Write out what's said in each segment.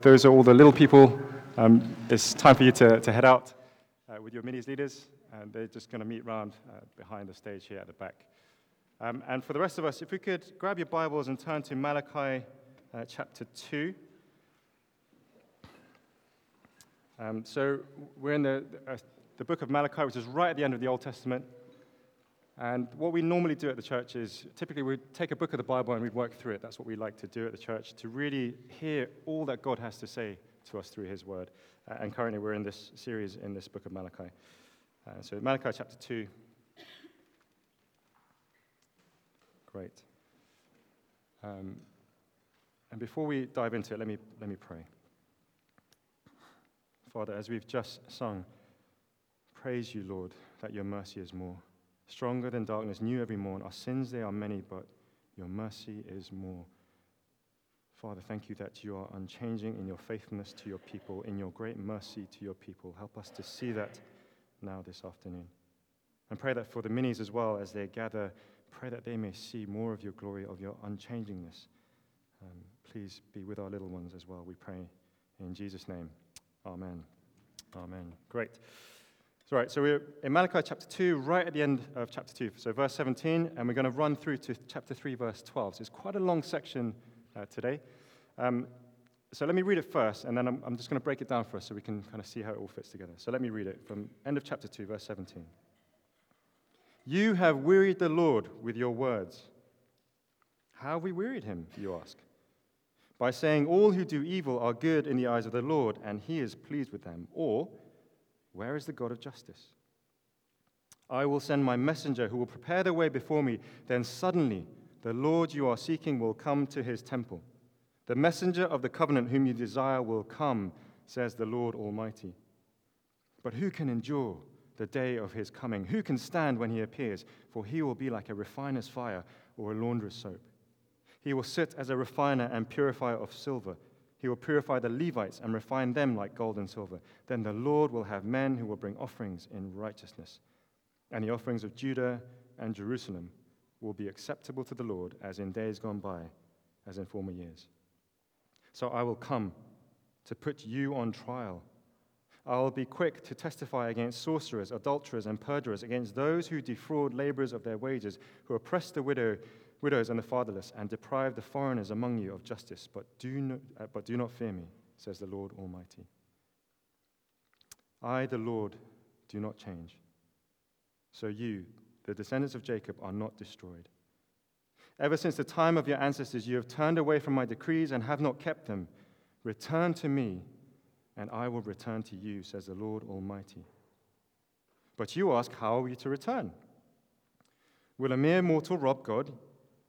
Those are all the little people. Um, it's time for you to, to head out uh, with your minis leaders, and they're just going to meet round uh, behind the stage here at the back. Um, and for the rest of us, if we could grab your Bibles and turn to Malachi uh, chapter 2. Um, so we're in the, uh, the book of Malachi, which is right at the end of the Old Testament. And what we normally do at the church is typically we take a book of the Bible and we work through it. That's what we like to do at the church, to really hear all that God has to say to us through His Word. Uh, and currently we're in this series in this book of Malachi. Uh, so, Malachi chapter 2. Great. Um, and before we dive into it, let me, let me pray. Father, as we've just sung, praise you, Lord, that your mercy is more stronger than darkness, new every morn. Our sins, they are many, but your mercy is more. Father, thank you that you are unchanging in your faithfulness to your people, in your great mercy to your people. Help us to see that now this afternoon. And pray that for the minis as well, as they gather, pray that they may see more of your glory, of your unchangingness. Um, please be with our little ones as well, we pray. In Jesus' name, amen. Amen. Great. So, right, so we're in Malachi chapter 2, right at the end of chapter 2, so verse 17, and we're going to run through to chapter 3, verse 12. So it's quite a long section uh, today. Um, so let me read it first, and then I'm, I'm just going to break it down for us so we can kind of see how it all fits together. So let me read it from end of chapter 2, verse 17. You have wearied the Lord with your words. How have we wearied him, you ask? By saying, All who do evil are good in the eyes of the Lord, and he is pleased with them. Or, where is the God of justice? I will send my messenger who will prepare the way before me. Then suddenly the Lord you are seeking will come to his temple. The messenger of the covenant whom you desire will come, says the Lord Almighty. But who can endure the day of his coming? Who can stand when he appears? For he will be like a refiner's fire or a launderer's soap. He will sit as a refiner and purifier of silver he will purify the Levites and refine them like gold and silver. Then the Lord will have men who will bring offerings in righteousness. And the offerings of Judah and Jerusalem will be acceptable to the Lord as in days gone by, as in former years. So I will come to put you on trial. I will be quick to testify against sorcerers, adulterers, and perjurers, against those who defraud laborers of their wages, who oppress the widow widows and the fatherless, and deprive the foreigners among you of justice. But do, not, uh, but do not fear me, says the Lord Almighty. I, the Lord, do not change. So you, the descendants of Jacob, are not destroyed. Ever since the time of your ancestors, you have turned away from my decrees and have not kept them. Return to me, and I will return to you, says the Lord Almighty. But you ask, How are we to return? Will a mere mortal rob God?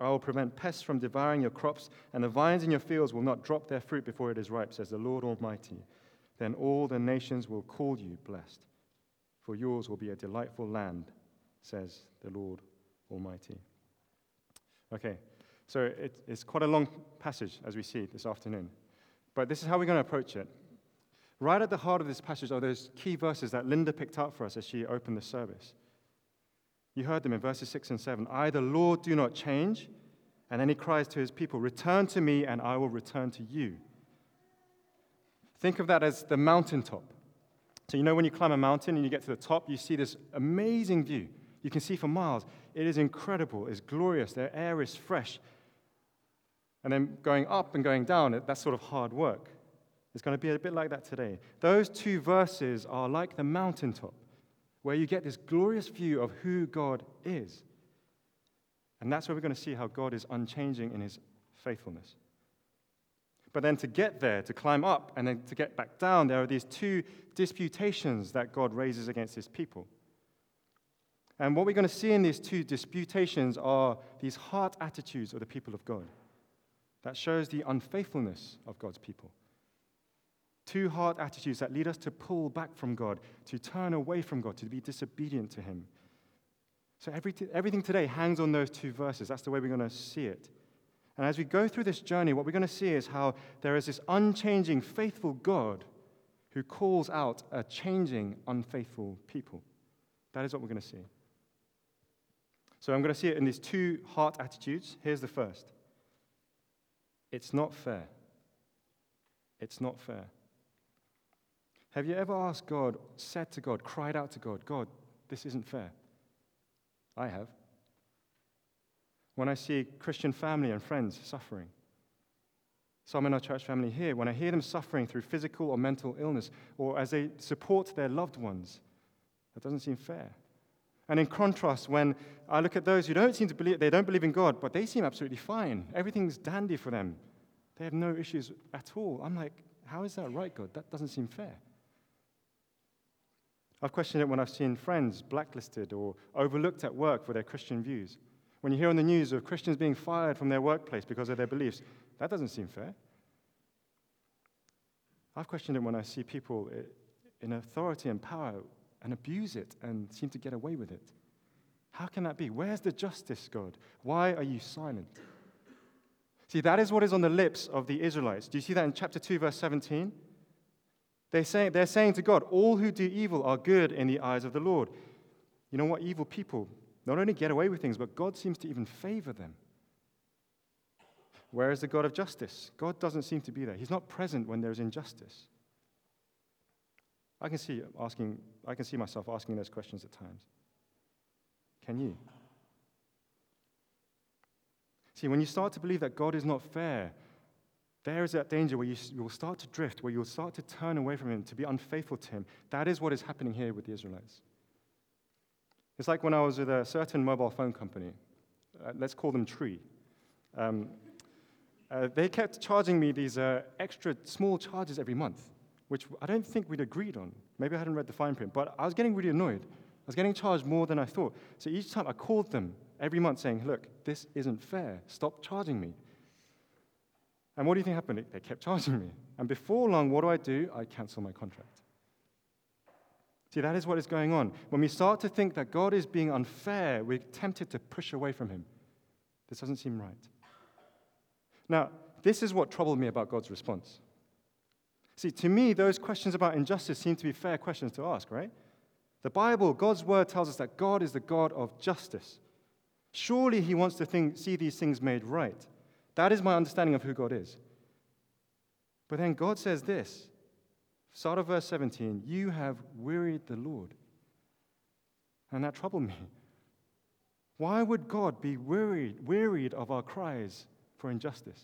I will prevent pests from devouring your crops, and the vines in your fields will not drop their fruit before it is ripe, says the Lord Almighty. Then all the nations will call you blessed, for yours will be a delightful land, says the Lord Almighty. Okay, so it, it's quite a long passage as we see this afternoon, but this is how we're going to approach it. Right at the heart of this passage are those key verses that Linda picked up for us as she opened the service. You heard them in verses 6 and 7. I, the Lord, do not change. And then he cries to his people, Return to me, and I will return to you. Think of that as the mountaintop. So, you know, when you climb a mountain and you get to the top, you see this amazing view. You can see for miles. It is incredible, it's glorious, the air is fresh. And then going up and going down, that's sort of hard work. It's going to be a bit like that today. Those two verses are like the mountaintop where you get this glorious view of who God is. And that's where we're going to see how God is unchanging in his faithfulness. But then to get there, to climb up, and then to get back down, there are these two disputations that God raises against his people. And what we're going to see in these two disputations are these heart attitudes of the people of God that shows the unfaithfulness of God's people. Two heart attitudes that lead us to pull back from God, to turn away from God, to be disobedient to Him. So every everything today hangs on those two verses. That's the way we're going to see it. And as we go through this journey, what we're going to see is how there is this unchanging, faithful God who calls out a changing, unfaithful people. That is what we're going to see. So I'm going to see it in these two heart attitudes. Here's the first it's not fair. It's not fair. Have you ever asked God, said to God, cried out to God, God, this isn't fair? I have. When I see Christian family and friends suffering, some in our church family here, when I hear them suffering through physical or mental illness, or as they support their loved ones, that doesn't seem fair. And in contrast, when I look at those who don't seem to believe, they don't believe in God, but they seem absolutely fine. Everything's dandy for them. They have no issues at all. I'm like, how is that right, God? That doesn't seem fair. I've questioned it when I've seen friends blacklisted or overlooked at work for their Christian views. When you hear on the news of Christians being fired from their workplace because of their beliefs, that doesn't seem fair. I've questioned it when I see people in authority and power and abuse it and seem to get away with it. How can that be? Where's the justice, God? Why are you silent? See, that is what is on the lips of the Israelites. Do you see that in chapter 2, verse 17? They say, they're saying to God, All who do evil are good in the eyes of the Lord. You know what? Evil people not only get away with things, but God seems to even favor them. Where is the God of justice? God doesn't seem to be there. He's not present when there's injustice. I can see asking, I can see myself asking those questions at times. Can you? See, when you start to believe that God is not fair, there is that danger where you, will start to drift, where you'll start to turn away from Him, to be unfaithful to Him. That is what is happening here with the Israelites. It's like when I was with a certain mobile phone company. Uh, let's call them Tree. Um, uh, they kept charging me these uh, extra small charges every month, which I don't think we'd agreed on. Maybe I hadn't read the fine print, but I was getting really annoyed. I was getting charged more than I thought. So each time I called them every month saying, Look, this isn't fair. Stop charging me. And what do you think happened? They kept charging me. And before long, what do I do? I cancel my contract. See, that is what is going on. When we start to think that God is being unfair, we're tempted to push away from Him. This doesn't seem right. Now, this is what troubled me about God's response. See, to me, those questions about injustice seem to be fair questions to ask, right? The Bible, God's word tells us that God is the God of justice. Surely He wants to think, see these things made right. That is my understanding of who God is. But then God says this Start of verse 17 You have wearied the Lord. And that troubled me. Why would God be wearied, wearied of our cries for injustice?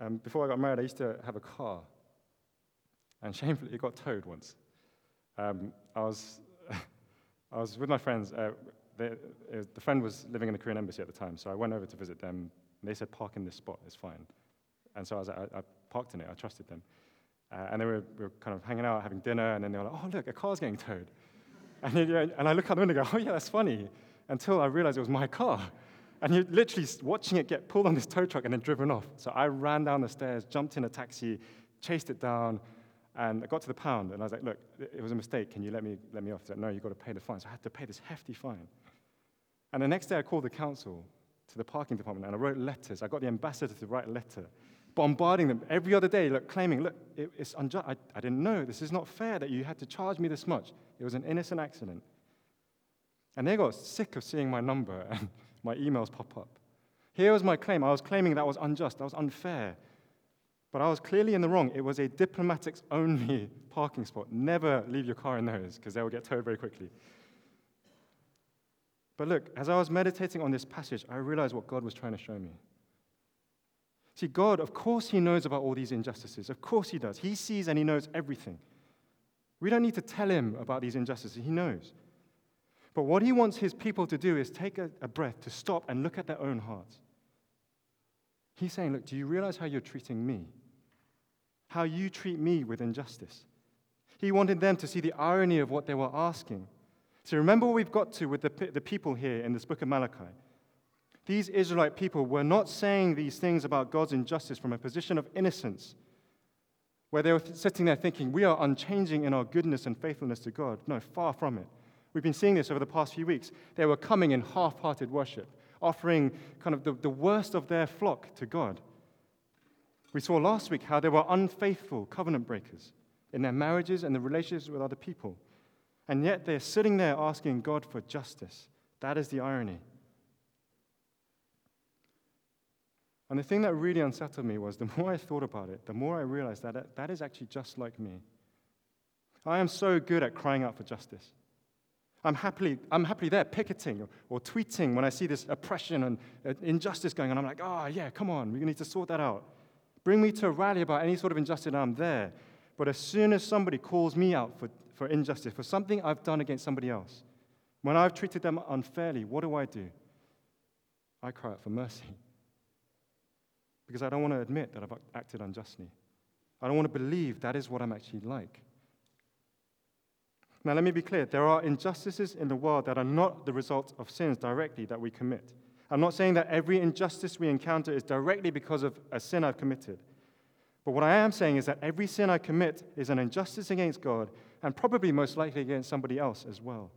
Um, before I got married, I used to have a car. And shamefully, it got towed once. Um, I, was, I was with my friends. Uh, they, was, the friend was living in the Korean embassy at the time, so I went over to visit them. They said, Park in this spot, it's fine. And so I, was, I, I parked in it. I trusted them. Uh, and they were, we were kind of hanging out, having dinner, and then they were like, oh, look, a car's getting towed. And, then, and I look out the window and go, oh, yeah, that's funny. Until I realized it was my car. And you're literally watching it get pulled on this tow truck and then driven off. So I ran down the stairs, jumped in a taxi, chased it down, and I got to the pound. And I was like, look, it was a mistake. Can you let me, let me off? He said, no, you've got to pay the fine. So I had to pay this hefty fine. And the next day I called the council to the parking department and I wrote letters. I got the ambassador to write a letter bombarding them every other day, look, claiming, look, it, it's unjust. I, I didn't know. This is not fair that you had to charge me this much. It was an innocent accident. And they got sick of seeing my number and my emails pop up. Here was my claim. I was claiming that was unjust, that was unfair. But I was clearly in the wrong. It was a diplomatics only parking spot. Never leave your car in those because they will get towed very quickly. But look, as I was meditating on this passage, I realized what God was trying to show me. See, God, of course, He knows about all these injustices. Of course, He does. He sees and He knows everything. We don't need to tell Him about these injustices, He knows. But what He wants His people to do is take a, a breath, to stop and look at their own hearts. He's saying, Look, do you realize how you're treating me? How you treat me with injustice? He wanted them to see the irony of what they were asking. So remember what we've got to with the, the people here in this book of Malachi. These Israelite people were not saying these things about God's injustice from a position of innocence, where they were sitting there thinking, we are unchanging in our goodness and faithfulness to God. No, far from it. We've been seeing this over the past few weeks. They were coming in half hearted worship, offering kind of the, the worst of their flock to God. We saw last week how they were unfaithful covenant breakers in their marriages and the relationships with other people. And yet they're sitting there asking God for justice. That is the irony. And the thing that really unsettled me was the more I thought about it, the more I realized that that is actually just like me. I am so good at crying out for justice. I'm happily, I'm happily there picketing or, or tweeting when I see this oppression and uh, injustice going on. I'm like, oh, yeah, come on, we need to sort that out. Bring me to a rally about any sort of injustice, and I'm there. But as soon as somebody calls me out for, for injustice, for something I've done against somebody else, when I've treated them unfairly, what do I do? I cry out for mercy because I don't want to admit that I've acted unjustly. I don't want to believe that is what I'm actually like. Now, let me be clear there are injustices in the world that are not the result of sins directly that we commit. I'm not saying that every injustice we encounter is directly because of a sin I've committed. But what I am saying is that every sin I commit is an injustice against God and probably most likely against somebody else as well.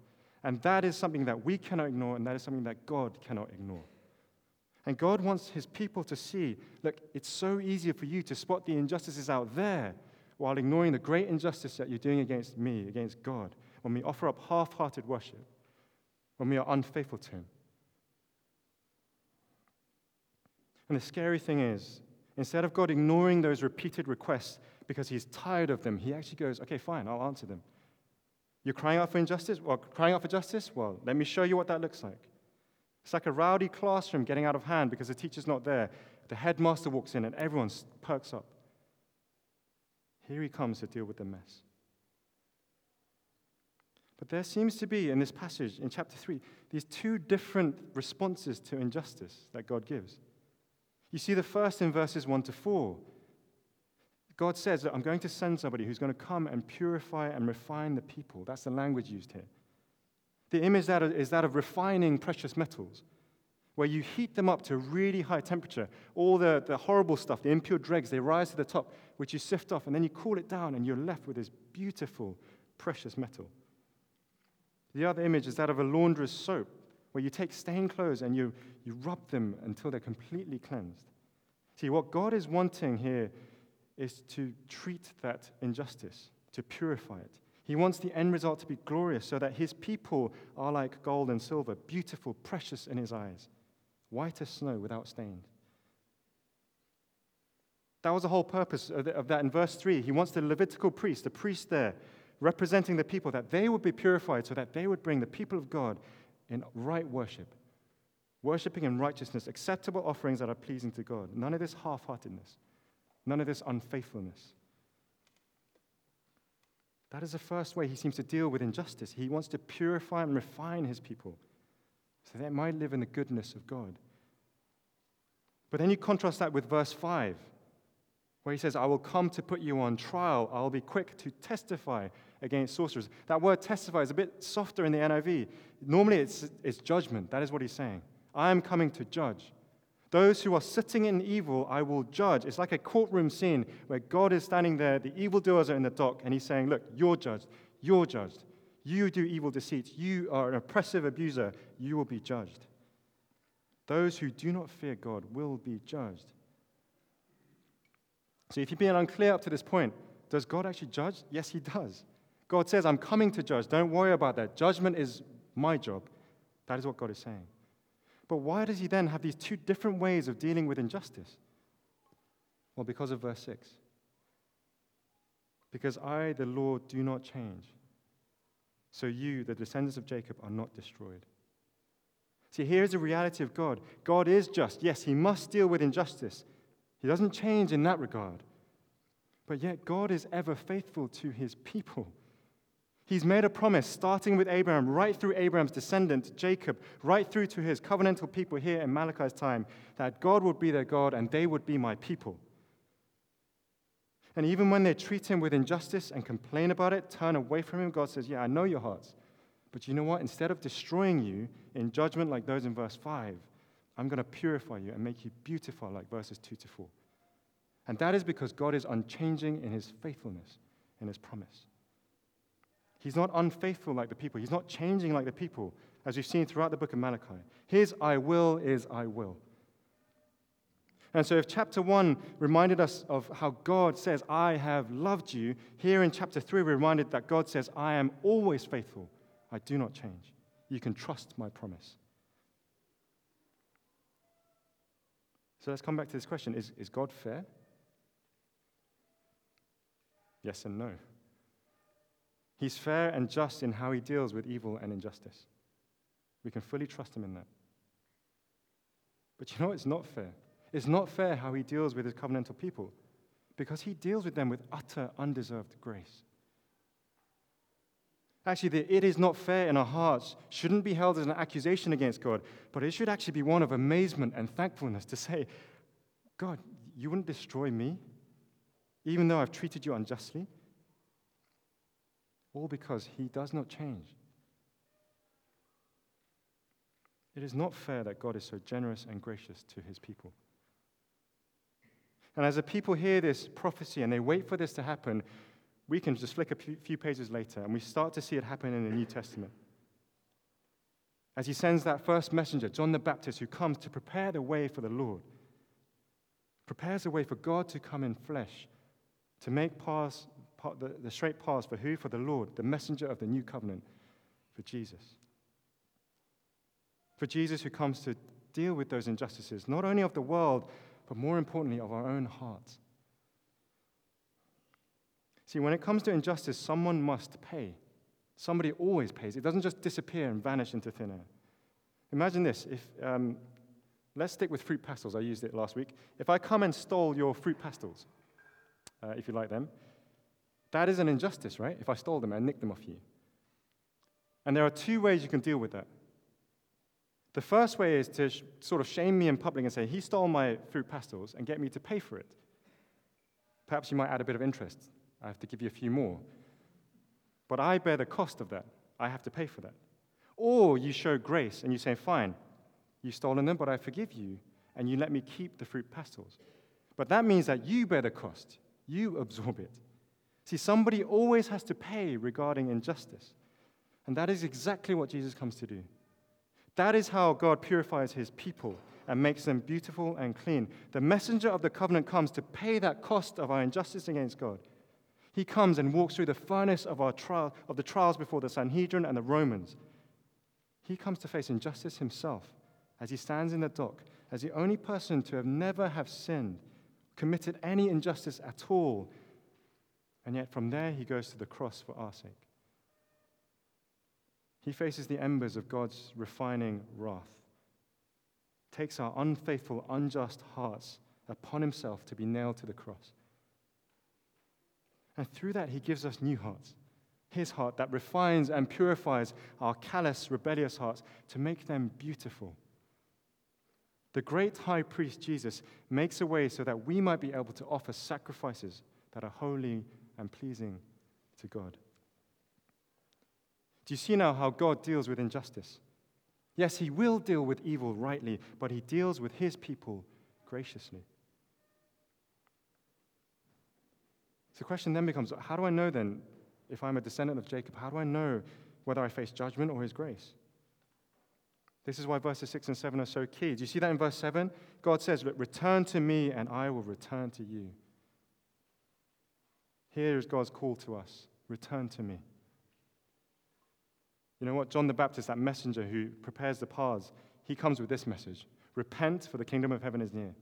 And that is something that we cannot ignore, and that is something that God cannot ignore. And God wants his people to see look, it's so easy for you to spot the injustices out there while ignoring the great injustice that you're doing against me, against God, when we offer up half hearted worship, when we are unfaithful to him. And the scary thing is, instead of God ignoring those repeated requests because he's tired of them, he actually goes, okay, fine, I'll answer them. You're crying out for injustice? Well, crying out for justice? Well, let me show you what that looks like. It's like a rowdy classroom getting out of hand because the teacher's not there. The headmaster walks in and everyone perks up. Here he comes to deal with the mess. But there seems to be in this passage in chapter 3 these two different responses to injustice that God gives. You see the first in verses 1 to 4. God says that I'm going to send somebody who's going to come and purify and refine the people. That's the language used here. The image that is that of refining precious metals, where you heat them up to really high temperature. All the, the horrible stuff, the impure dregs, they rise to the top, which you sift off, and then you cool it down, and you're left with this beautiful, precious metal. The other image is that of a launderer's soap, where you take stained clothes and you, you rub them until they're completely cleansed. See, what God is wanting here is to treat that injustice, to purify it. He wants the end result to be glorious so that his people are like gold and silver, beautiful, precious in his eyes, white as snow without stain. That was the whole purpose of, that in verse 3. He wants the Levitical priest, the priest there, representing the people, that they would be purified so that they would bring the people of God in right worship, worshiping in righteousness, acceptable offerings that are pleasing to God. None of this half heartedness, none of this unfaithfulness. That is the first way he seems to deal with injustice. He wants to purify and refine his people so they might live in the goodness of God. But then you contrast that with verse 5, where he says, I will come to put you on trial. I'll be quick to testify against sorcerers. That word testify is a bit softer in the NIV. Normally it's, it's judgment. That is what he's saying. I am coming to judge. Those who are sitting in evil, I will judge. It's like a courtroom scene where God is standing there, the evildoers are in the dock, and he's saying, Look, you're judged. You're judged. You do evil deceit. You are an oppressive abuser. You will be judged. Those who do not fear God will be judged. So if you've been unclear up to this point, does God actually judge? Yes, he does. God says, I'm coming to judge. Don't worry about that. Judgment is my job. That is what God is saying. But why does he then have these two different ways of dealing with injustice? Well, because of verse 6. Because I, the Lord, do not change. So you, the descendants of Jacob, are not destroyed. See, here's the reality of God God is just. Yes, he must deal with injustice. He doesn't change in that regard. But yet, God is ever faithful to his people. He's made a promise, starting with Abraham, right through Abraham's descendant, Jacob, right through to his covenantal people here in Malachi's time, that God would be their God and they would be my people. And even when they treat him with injustice and complain about it, turn away from him, God says, Yeah, I know your hearts. But you know what? Instead of destroying you in judgment like those in verse 5, I'm going to purify you and make you beautiful, like verses 2 to 4. And that is because God is unchanging in his faithfulness, in his promise. He's not unfaithful like the people, he's not changing like the people, as we've seen throughout the book of Malachi. His I will is I will. And so, if chapter 1 reminded us of how God says, I have loved you, here in chapter 3, we're reminded that God says, I am always faithful. I do not change. You can trust my promise. So, let's come back to this question Is, is God fair? Yes and no. He's fair and just in how he deals with evil and injustice. We can fully trust him in that. But you know It's not fair. It's not fair how he deals with his covenantal people because he deals with them with utter undeserved grace. Actually, the it is not fair in our hearts shouldn't be held as an accusation against God, but it should actually be one of amazement and thankfulness to say, God, you wouldn't destroy me, even though I've treated you unjustly? All because he does not change. It is not fair that God is so generous and gracious to his people. And as the people hear this prophecy and they wait for this to happen, we can just flick a few pages later and we start to see it happen in the New Testament. As he sends that first messenger, John the Baptist, who comes to prepare the way for the Lord, prepares the way for God to come in flesh, to make paths, the, the straight paths for who? For the Lord, the messenger of the new covenant, for Jesus. For Jesus, who comes to deal with those injustices, not only of the world, but more importantly, of our own hearts. See, when it comes to injustice, someone must pay. Somebody always pays. It doesn't just disappear and vanish into thin air. Imagine this if, um, let's stick with fruit pastilles. I used it last week. If I come and stole your fruit pastilles, uh, if you like them, that is an injustice, right? If I stole them and nicked them off you. And there are two ways you can deal with that. The first way is to sh- sort of shame me in public and say, he stole my fruit pastilles and get me to pay for it. Perhaps you might add a bit of interest. I have to give you a few more. But I bear the cost of that. I have to pay for that. Or you show grace and you say, fine, you've stolen them, but I forgive you, and you let me keep the fruit pastilles. But that means that you bear the cost, you absorb it. See, somebody always has to pay regarding injustice. And that is exactly what Jesus comes to do. That is how God purifies his people and makes them beautiful and clean. The messenger of the covenant comes to pay that cost of our injustice against God. He comes and walks through the furnace of, our trial, of the trials before the Sanhedrin and the Romans. He comes to face injustice himself as he stands in the dock as the only person to have never have sinned, committed any injustice at all. And yet from there he goes to the cross for our sake. He faces the embers of God's refining wrath, takes our unfaithful, unjust hearts upon himself to be nailed to the cross. And through that, he gives us new hearts. His heart that refines and purifies our callous, rebellious hearts to make them beautiful. The great high priest Jesus makes a way so that we might be able to offer sacrifices that are holy and pleasing to God. Do you see now how God deals with injustice? Yes, He will deal with evil rightly, but He deals with His people graciously. So the question then becomes how do I know then, if I'm a descendant of Jacob, how do I know whether I face judgment or His grace? This is why verses 6 and 7 are so key. Do you see that in verse 7? God says, Return to me, and I will return to you. Here is God's call to us return to me. You know what? John the Baptist, that messenger who prepares the paths, he comes with this message Repent, for the kingdom of heaven is near.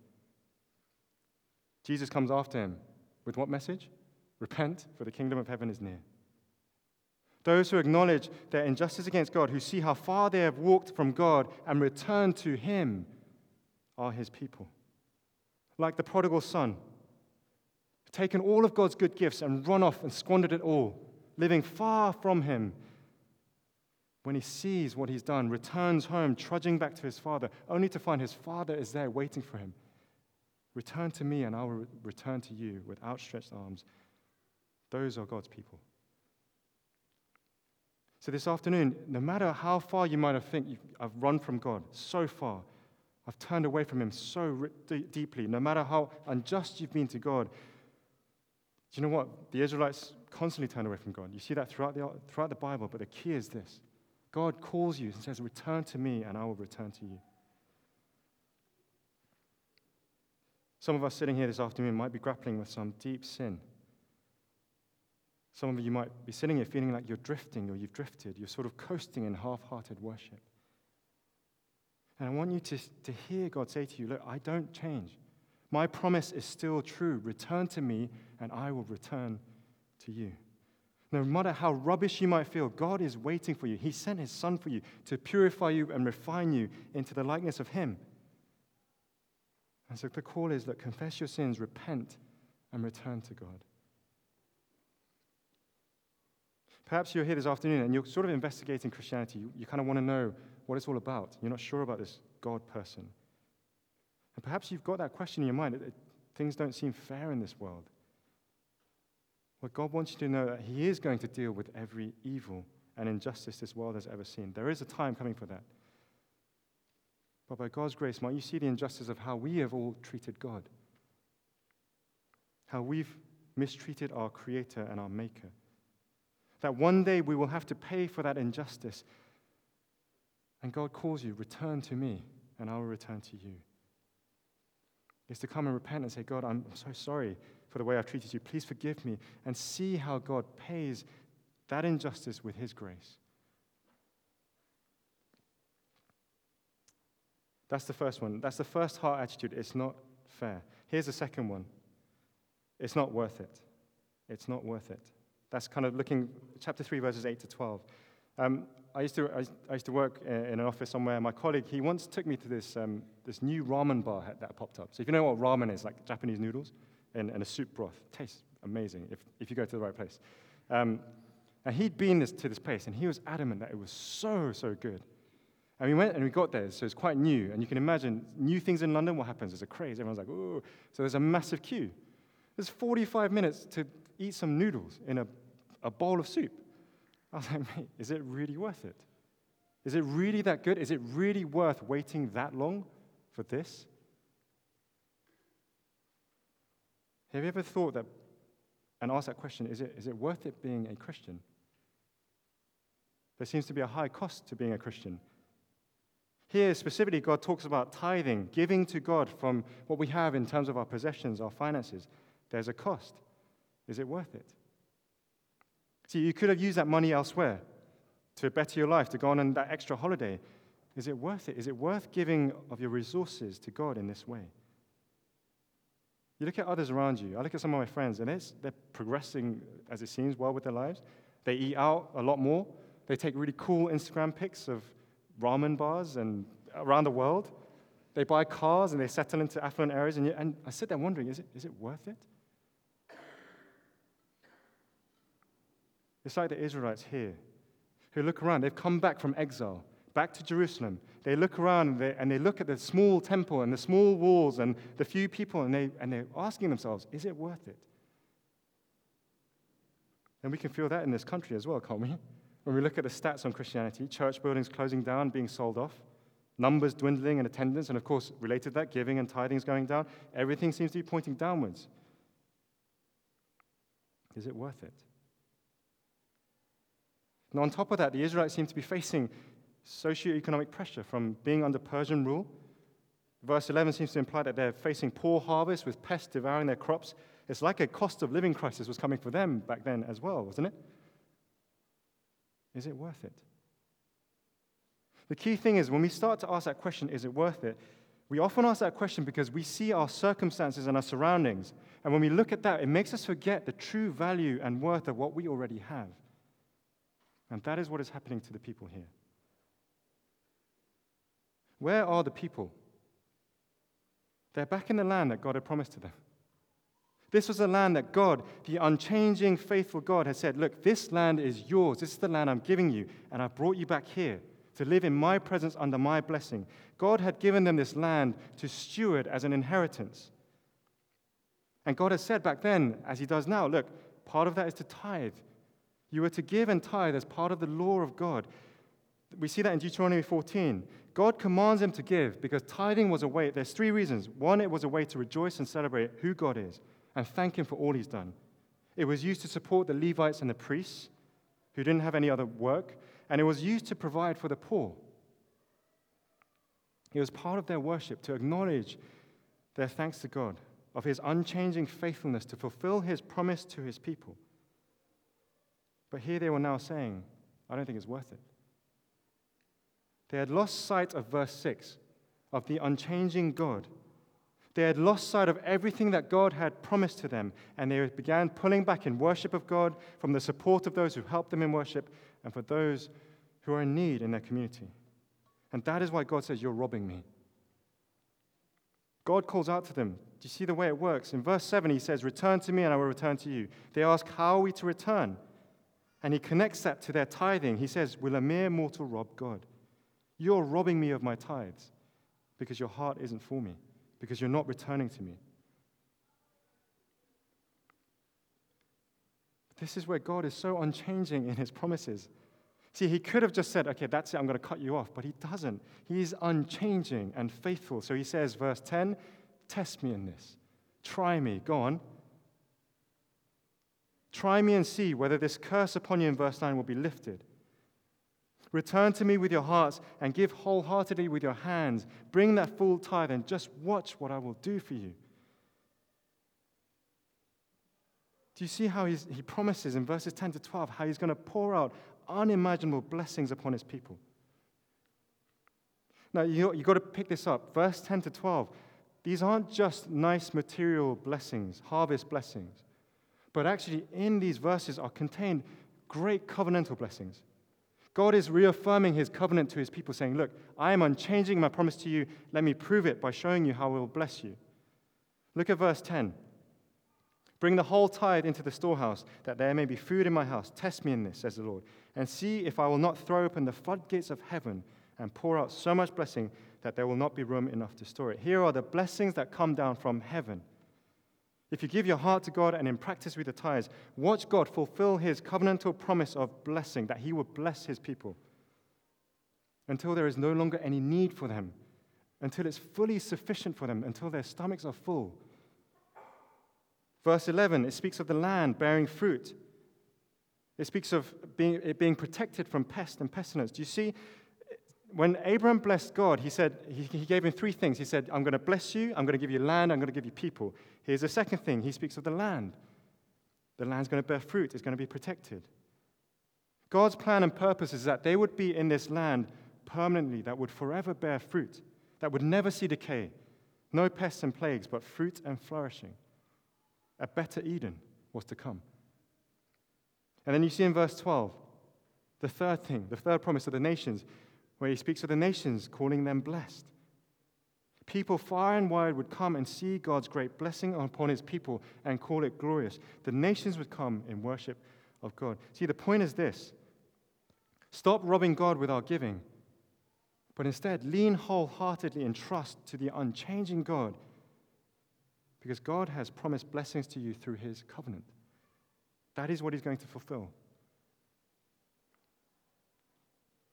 Jesus comes after him with what message? Repent, for the kingdom of heaven is near. Those who acknowledge their injustice against God, who see how far they have walked from God and return to Him, are His people. Like the prodigal son, taken all of God's good gifts and run off and squandered it all, living far from Him when he sees what he's done, returns home, trudging back to his father, only to find his father is there waiting for him. Return to me, and I will return to you with outstretched arms. Those are God's people. So, this afternoon, no matter how far you might have think I've run from God, so far, I've turned away from him so deeply, no matter how unjust you've been to God. Do you know what? The Israelites constantly turned away from God. You see that throughout the, throughout the Bible, but the key is this God calls you and says, Return to me, and I will return to you. Some of us sitting here this afternoon might be grappling with some deep sin. Some of you might be sitting here feeling like you're drifting or you've drifted. You're sort of coasting in half hearted worship. And I want you to, to hear God say to you, Look, I don't change. My promise is still true. Return to me, and I will return to you. No matter how rubbish you might feel, God is waiting for you. He sent His Son for you to purify you and refine you into the likeness of Him. And so the call is that confess your sins, repent, and return to God. Perhaps you're here this afternoon and you're sort of investigating Christianity. You, you kind of want to know what it's all about. You're not sure about this God person. And perhaps you've got that question in your mind. It, things don't seem fair in this world. Well, God wants you to know that He is going to deal with every evil and injustice this world has ever seen. There is a time coming for that. But by God's grace, might you see the injustice of how we have all treated God, how we've mistreated our Creator and our Maker. That one day we will have to pay for that injustice. And God calls you, return to me, and I will return to you. Is to come and repent and say, God, I'm so sorry for the way I've treated you. Please forgive me. And see how God pays that injustice with His grace. That's the first one. That's the first heart attitude. It's not fair. Here's the second one it's not worth it. It's not worth it. That's kind of looking, chapter 3, verses 8 to 12. Um, I, used to, I, used to work in an office somewhere. My colleague, he once took me to this, um, this new ramen bar that popped up. So if you know what ramen is, like Japanese noodles and, a soup broth, tastes amazing if, if you go to the right place. Um, and he'd been this, to this place, and he was adamant that it was so, so good. And we went and we got there, so it's quite new. And you can imagine new things in London, what happens? There's a craze. Everyone's like, ooh. So there's a massive queue. There's 45 minutes to eat some noodles in a, a bowl of soup. I was like, mate, is it really worth it? Is it really that good? Is it really worth waiting that long for this? Have you ever thought that and asked that question is it, is it worth it being a Christian? There seems to be a high cost to being a Christian. Here, specifically, God talks about tithing, giving to God from what we have in terms of our possessions, our finances. There's a cost. Is it worth it? See, you could have used that money elsewhere to better your life, to go on that extra holiday. Is it worth it? Is it worth giving of your resources to God in this way? You look at others around you. I look at some of my friends, and they're progressing, as it seems, well with their lives. They eat out a lot more. They take really cool Instagram pics of ramen bars and around the world. They buy cars and they settle into affluent areas. And, and I sit there wondering, is it, is it worth it? It's like the Israelites here who look around. They've come back from exile, back to Jerusalem. They look around and they, and they look at the small temple and the small walls and the few people, and, they, and they're asking themselves, is it worth it? And we can feel that in this country as well, can't we? When we look at the stats on Christianity, church buildings closing down, being sold off, numbers dwindling in attendance, and of course, related that, giving and tithings going down, everything seems to be pointing downwards. Is it worth it? Now, on top of that, the Israelites seem to be facing socioeconomic pressure from being under Persian rule. Verse 11 seems to imply that they're facing poor harvests with pests devouring their crops. It's like a cost of living crisis was coming for them back then as well, wasn't it? Is it worth it? The key thing is when we start to ask that question, is it worth it? We often ask that question because we see our circumstances and our surroundings. And when we look at that, it makes us forget the true value and worth of what we already have. And that is what is happening to the people here. Where are the people? They're back in the land that God had promised to them. This was a land that God, the unchanging, faithful God, had said, Look, this land is yours. This is the land I'm giving you, and I've brought you back here to live in my presence under my blessing. God had given them this land to steward as an inheritance. And God has said back then, as He does now, look, part of that is to tithe. You are to give and tithe as part of the law of God. We see that in Deuteronomy 14. God commands them to give because tithing was a way. There's three reasons. One, it was a way to rejoice and celebrate who God is and thank Him for all He's done. It was used to support the Levites and the priests who didn't have any other work, and it was used to provide for the poor. It was part of their worship to acknowledge their thanks to God of His unchanging faithfulness to fulfill His promise to His people. But here they were now saying, I don't think it's worth it. They had lost sight of verse 6 of the unchanging God. They had lost sight of everything that God had promised to them, and they began pulling back in worship of God from the support of those who helped them in worship and for those who are in need in their community. And that is why God says, You're robbing me. God calls out to them. Do you see the way it works? In verse 7, he says, Return to me and I will return to you. They ask, How are we to return? And he connects that to their tithing. He says, Will a mere mortal rob God? You're robbing me of my tithes because your heart isn't for me, because you're not returning to me. This is where God is so unchanging in his promises. See, he could have just said, okay, that's it, I'm going to cut you off, but he doesn't. He's unchanging and faithful. So he says, verse 10, test me in this. Try me. Go on. Try me and see whether this curse upon you in verse 9 will be lifted. Return to me with your hearts and give wholeheartedly with your hands. Bring that full tithe and just watch what I will do for you. Do you see how he promises in verses 10 to 12 how he's going to pour out unimaginable blessings upon his people? Now, you, you've got to pick this up. Verse 10 to 12. These aren't just nice material blessings, harvest blessings, but actually in these verses are contained great covenantal blessings. God is reaffirming his covenant to his people, saying, Look, I am unchanging my promise to you. Let me prove it by showing you how I will bless you. Look at verse 10. Bring the whole tithe into the storehouse, that there may be food in my house. Test me in this, says the Lord, and see if I will not throw open the floodgates of heaven and pour out so much blessing that there will not be room enough to store it. Here are the blessings that come down from heaven. If you give your heart to God and in practice with the tithes, watch God fulfill his covenantal promise of blessing, that he will bless his people until there is no longer any need for them, until it's fully sufficient for them, until their stomachs are full. Verse 11, it speaks of the land bearing fruit. It speaks of being, it being protected from pest and pestilence. Do you see? When Abraham blessed God, he said, he, gave him three things. He said, I'm going to bless you, I'm going to give you land, I'm going to give you people. Here's the second thing. He speaks of the land. The land's going to bear fruit, it's going to be protected. God's plan and purpose is that they would be in this land permanently, that would forever bear fruit, that would never see decay. No pests and plagues, but fruit and flourishing. A better Eden was to come. And then you see in verse 12, the third thing, the third promise of the nations where he speaks of the nations, calling them blessed. People far and wide would come and see God's great blessing upon his people and call it glorious. The nations would come in worship of God. See, the point is this stop robbing God with our giving, but instead lean wholeheartedly in trust to the unchanging God, because God has promised blessings to you through his covenant. That is what he's going to fulfill.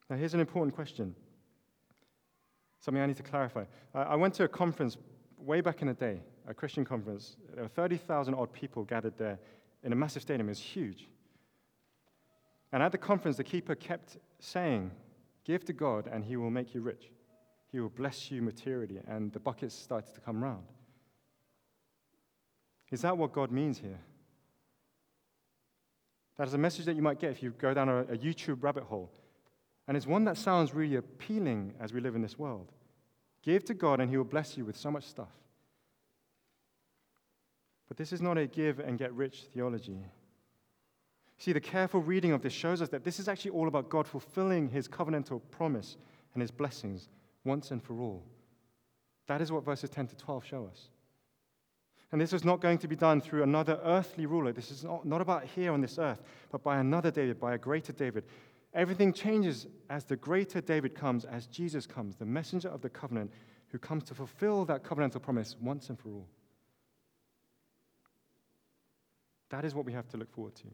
Now, here's an important question. Something I need to clarify. I went to a conference way back in the day, a Christian conference. There were 30,000 odd people gathered there in a massive stadium. It was huge. And at the conference, the keeper kept saying, Give to God, and he will make you rich. He will bless you materially. And the buckets started to come round. Is that what God means here? That is a message that you might get if you go down a, a YouTube rabbit hole and it's one that sounds really appealing as we live in this world. Give to God, and He will bless you with so much stuff. But this is not a give and get rich theology. See, the careful reading of this shows us that this is actually all about God fulfilling His covenantal promise and His blessings once and for all. That is what verses 10 to 12 show us. And this is not going to be done through another earthly ruler. This is not, not about here on this earth, but by another David, by a greater David, Everything changes as the greater David comes, as Jesus comes, the messenger of the covenant, who comes to fulfill that covenantal promise once and for all. That is what we have to look forward to.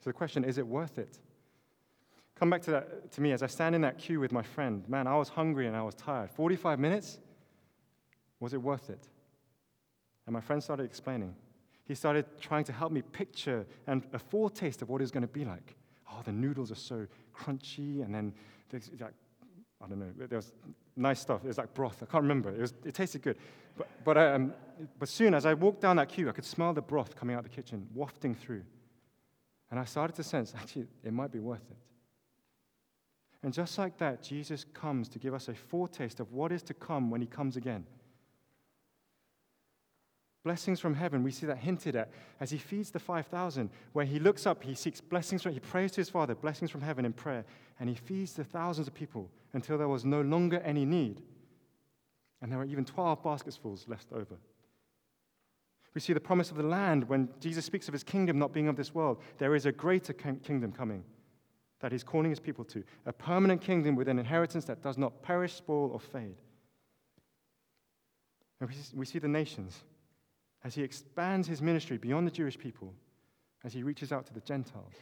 So the question is it worth it? Come back to that to me as I stand in that queue with my friend. Man, I was hungry and I was tired. 45 minutes? Was it worth it? And my friend started explaining. He started trying to help me picture and a foretaste of what it's going to be like. Oh, the noodles are so crunchy, and then there's like, I don't know, there was nice stuff. It was like broth. I can't remember. It, was, it tasted good. But, but, um, but soon, as I walked down that queue, I could smell the broth coming out of the kitchen, wafting through. And I started to sense, actually, it might be worth it. And just like that, Jesus comes to give us a foretaste of what is to come when he comes again. Blessings from heaven, we see that hinted at as he feeds the 5,000, where he looks up, he seeks blessings from, he prays to his Father, blessings from heaven in prayer, and he feeds the thousands of people until there was no longer any need. And there were even 12 basketsfuls left over. We see the promise of the land when Jesus speaks of his kingdom not being of this world. There is a greater kingdom coming that he's calling his people to, a permanent kingdom with an inheritance that does not perish, spoil, or fade. And we see the nations as he expands his ministry beyond the Jewish people, as he reaches out to the Gentiles.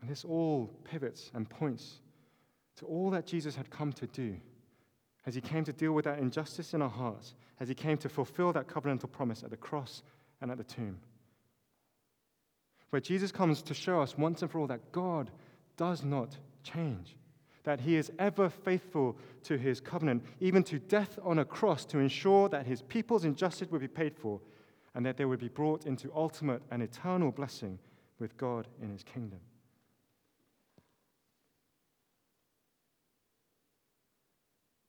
And this all pivots and points to all that Jesus had come to do, as he came to deal with that injustice in our hearts, as he came to fulfill that covenantal promise at the cross and at the tomb. Where Jesus comes to show us once and for all that God does not change that he is ever faithful to his covenant, even to death on a cross, to ensure that his people's injustice would be paid for and that they would be brought into ultimate and eternal blessing with God in his kingdom.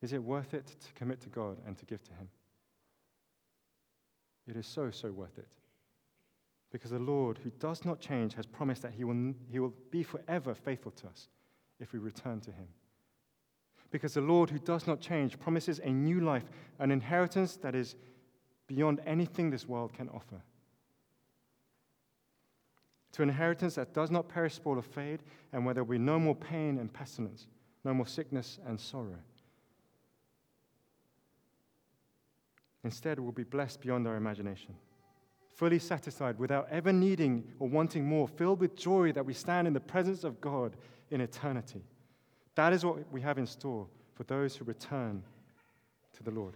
Is it worth it to commit to God and to give to him? It is so, so worth it. Because the Lord, who does not change, has promised that he will, he will be forever faithful to us if we return to him. Because the Lord, who does not change, promises a new life, an inheritance that is beyond anything this world can offer. To an inheritance that does not perish, spoil, or fade, and where there will be no more pain and pestilence, no more sickness and sorrow. Instead, we'll be blessed beyond our imagination, fully satisfied without ever needing or wanting more, filled with joy that we stand in the presence of God in eternity. That is what we have in store for those who return to the Lord.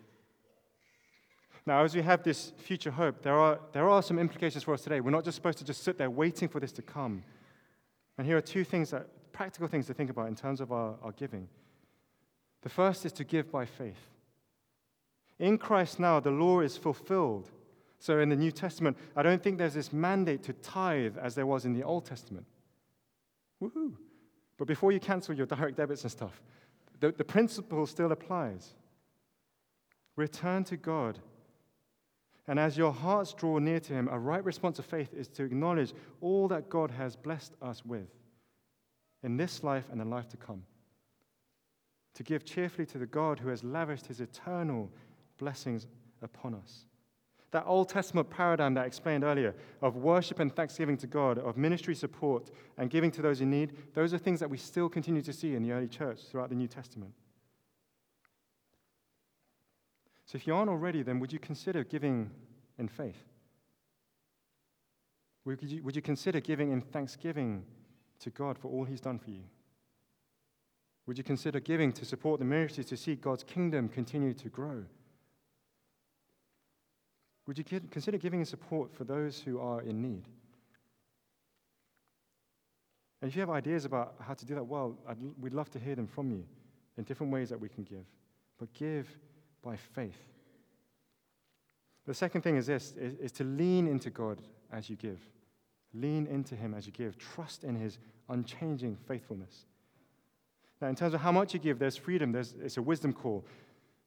Now, as we have this future hope, there are, there are some implications for us today. We're not just supposed to just sit there waiting for this to come. And here are two things that, practical things to think about in terms of our, our giving. The first is to give by faith. In Christ now, the law is fulfilled. So in the New Testament, I don't think there's this mandate to tithe as there was in the Old Testament. Woohoo! But before you cancel your direct debits and stuff, the, the principle still applies. Return to God. And as your hearts draw near to Him, a right response of faith is to acknowledge all that God has blessed us with in this life and the life to come. To give cheerfully to the God who has lavished His eternal blessings upon us. That Old Testament paradigm that I explained earlier of worship and thanksgiving to God, of ministry support and giving to those in need, those are things that we still continue to see in the early church throughout the New Testament. So if you aren't already, then would you consider giving in faith? Would you, would you consider giving in thanksgiving to God for all He's done for you? Would you consider giving to support the ministry to see God's kingdom continue to grow? Would you consider giving support for those who are in need? And if you have ideas about how to do that well, I'd, we'd love to hear them from you in different ways that we can give. But give by faith. The second thing is this is, is to lean into God as you give. Lean into Him as you give. Trust in His unchanging faithfulness. Now, in terms of how much you give, there's freedom. There's, it's a wisdom call.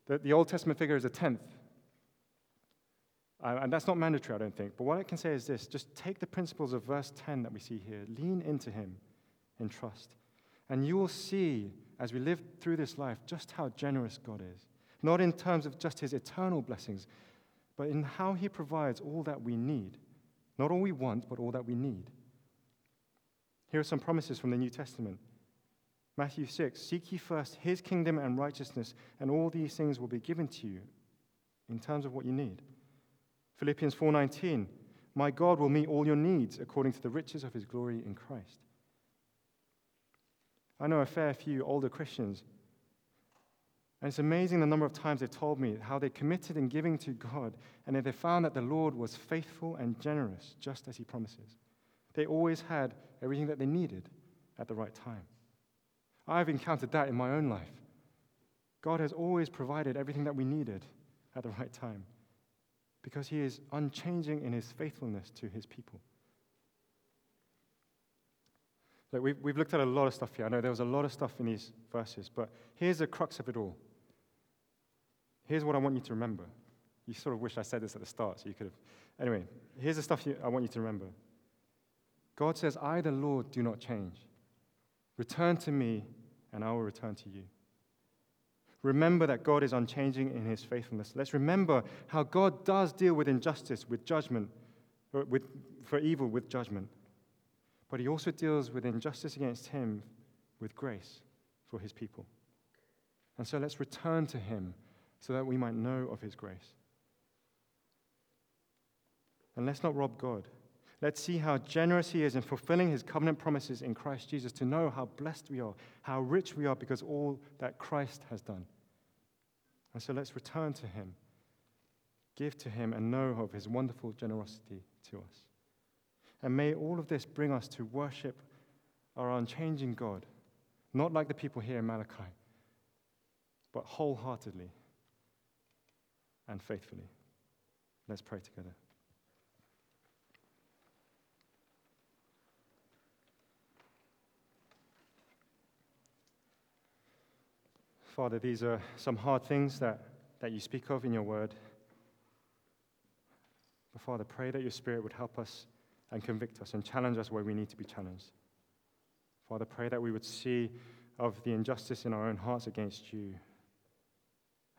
The, the Old Testament figure is a tenth. And that's not mandatory, I don't think. But what I can say is this just take the principles of verse 10 that we see here, lean into Him in trust. And you will see, as we live through this life, just how generous God is. Not in terms of just His eternal blessings, but in how He provides all that we need. Not all we want, but all that we need. Here are some promises from the New Testament. Matthew 6 Seek ye first his kingdom and righteousness, and all these things will be given to you in terms of what you need. Philippians 4:19, My God will meet all your needs according to the riches of his glory in Christ. I know a fair few older Christians, and it's amazing the number of times they've told me how they committed in giving to God, and that they found that the Lord was faithful and generous, just as he promises. They always had everything that they needed at the right time. I've encountered that in my own life. God has always provided everything that we needed at the right time because he is unchanging in his faithfulness to his people. Look, we've, we've looked at a lot of stuff here. I know there was a lot of stuff in these verses, but here's the crux of it all. Here's what I want you to remember. You sort of wish I said this at the start, so you could have. Anyway, here's the stuff you, I want you to remember. God says, I, the Lord, do not change. Return to me, and I will return to you. Remember that God is unchanging in his faithfulness. Let's remember how God does deal with injustice, with judgment, uh, with, for evil with judgment. But he also deals with injustice against him with grace for his people. And so let's return to him so that we might know of his grace. And let's not rob God. Let's see how generous He is in fulfilling His covenant promises in Christ Jesus to know how blessed we are, how rich we are because all that Christ has done. And so let's return to Him, give to Him, and know of His wonderful generosity to us. And may all of this bring us to worship our unchanging God, not like the people here in Malachi, but wholeheartedly and faithfully. Let's pray together. Father, these are some hard things that, that you speak of in your word. But Father, pray that your Spirit would help us and convict us and challenge us where we need to be challenged. Father, pray that we would see of the injustice in our own hearts against you.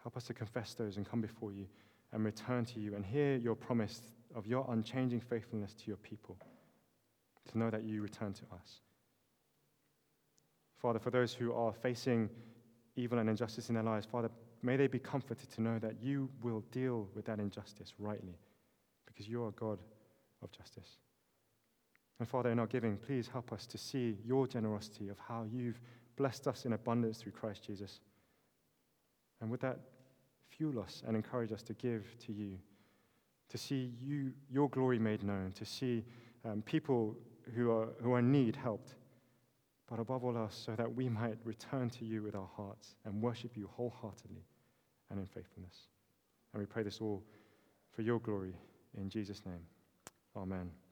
Help us to confess those and come before you and return to you and hear your promise of your unchanging faithfulness to your people, to know that you return to us. Father, for those who are facing evil and injustice in their lives, Father, may they be comforted to know that you will deal with that injustice rightly because you are God of justice. And Father, in our giving, please help us to see your generosity of how you've blessed us in abundance through Christ Jesus. And would that fuel us and encourage us to give to you, to see you, your glory made known, to see um, people who are, who are in need helped but above all else, so that we might return to you with our hearts and worship you wholeheartedly and in faithfulness. And we pray this all for your glory in Jesus' name. Amen.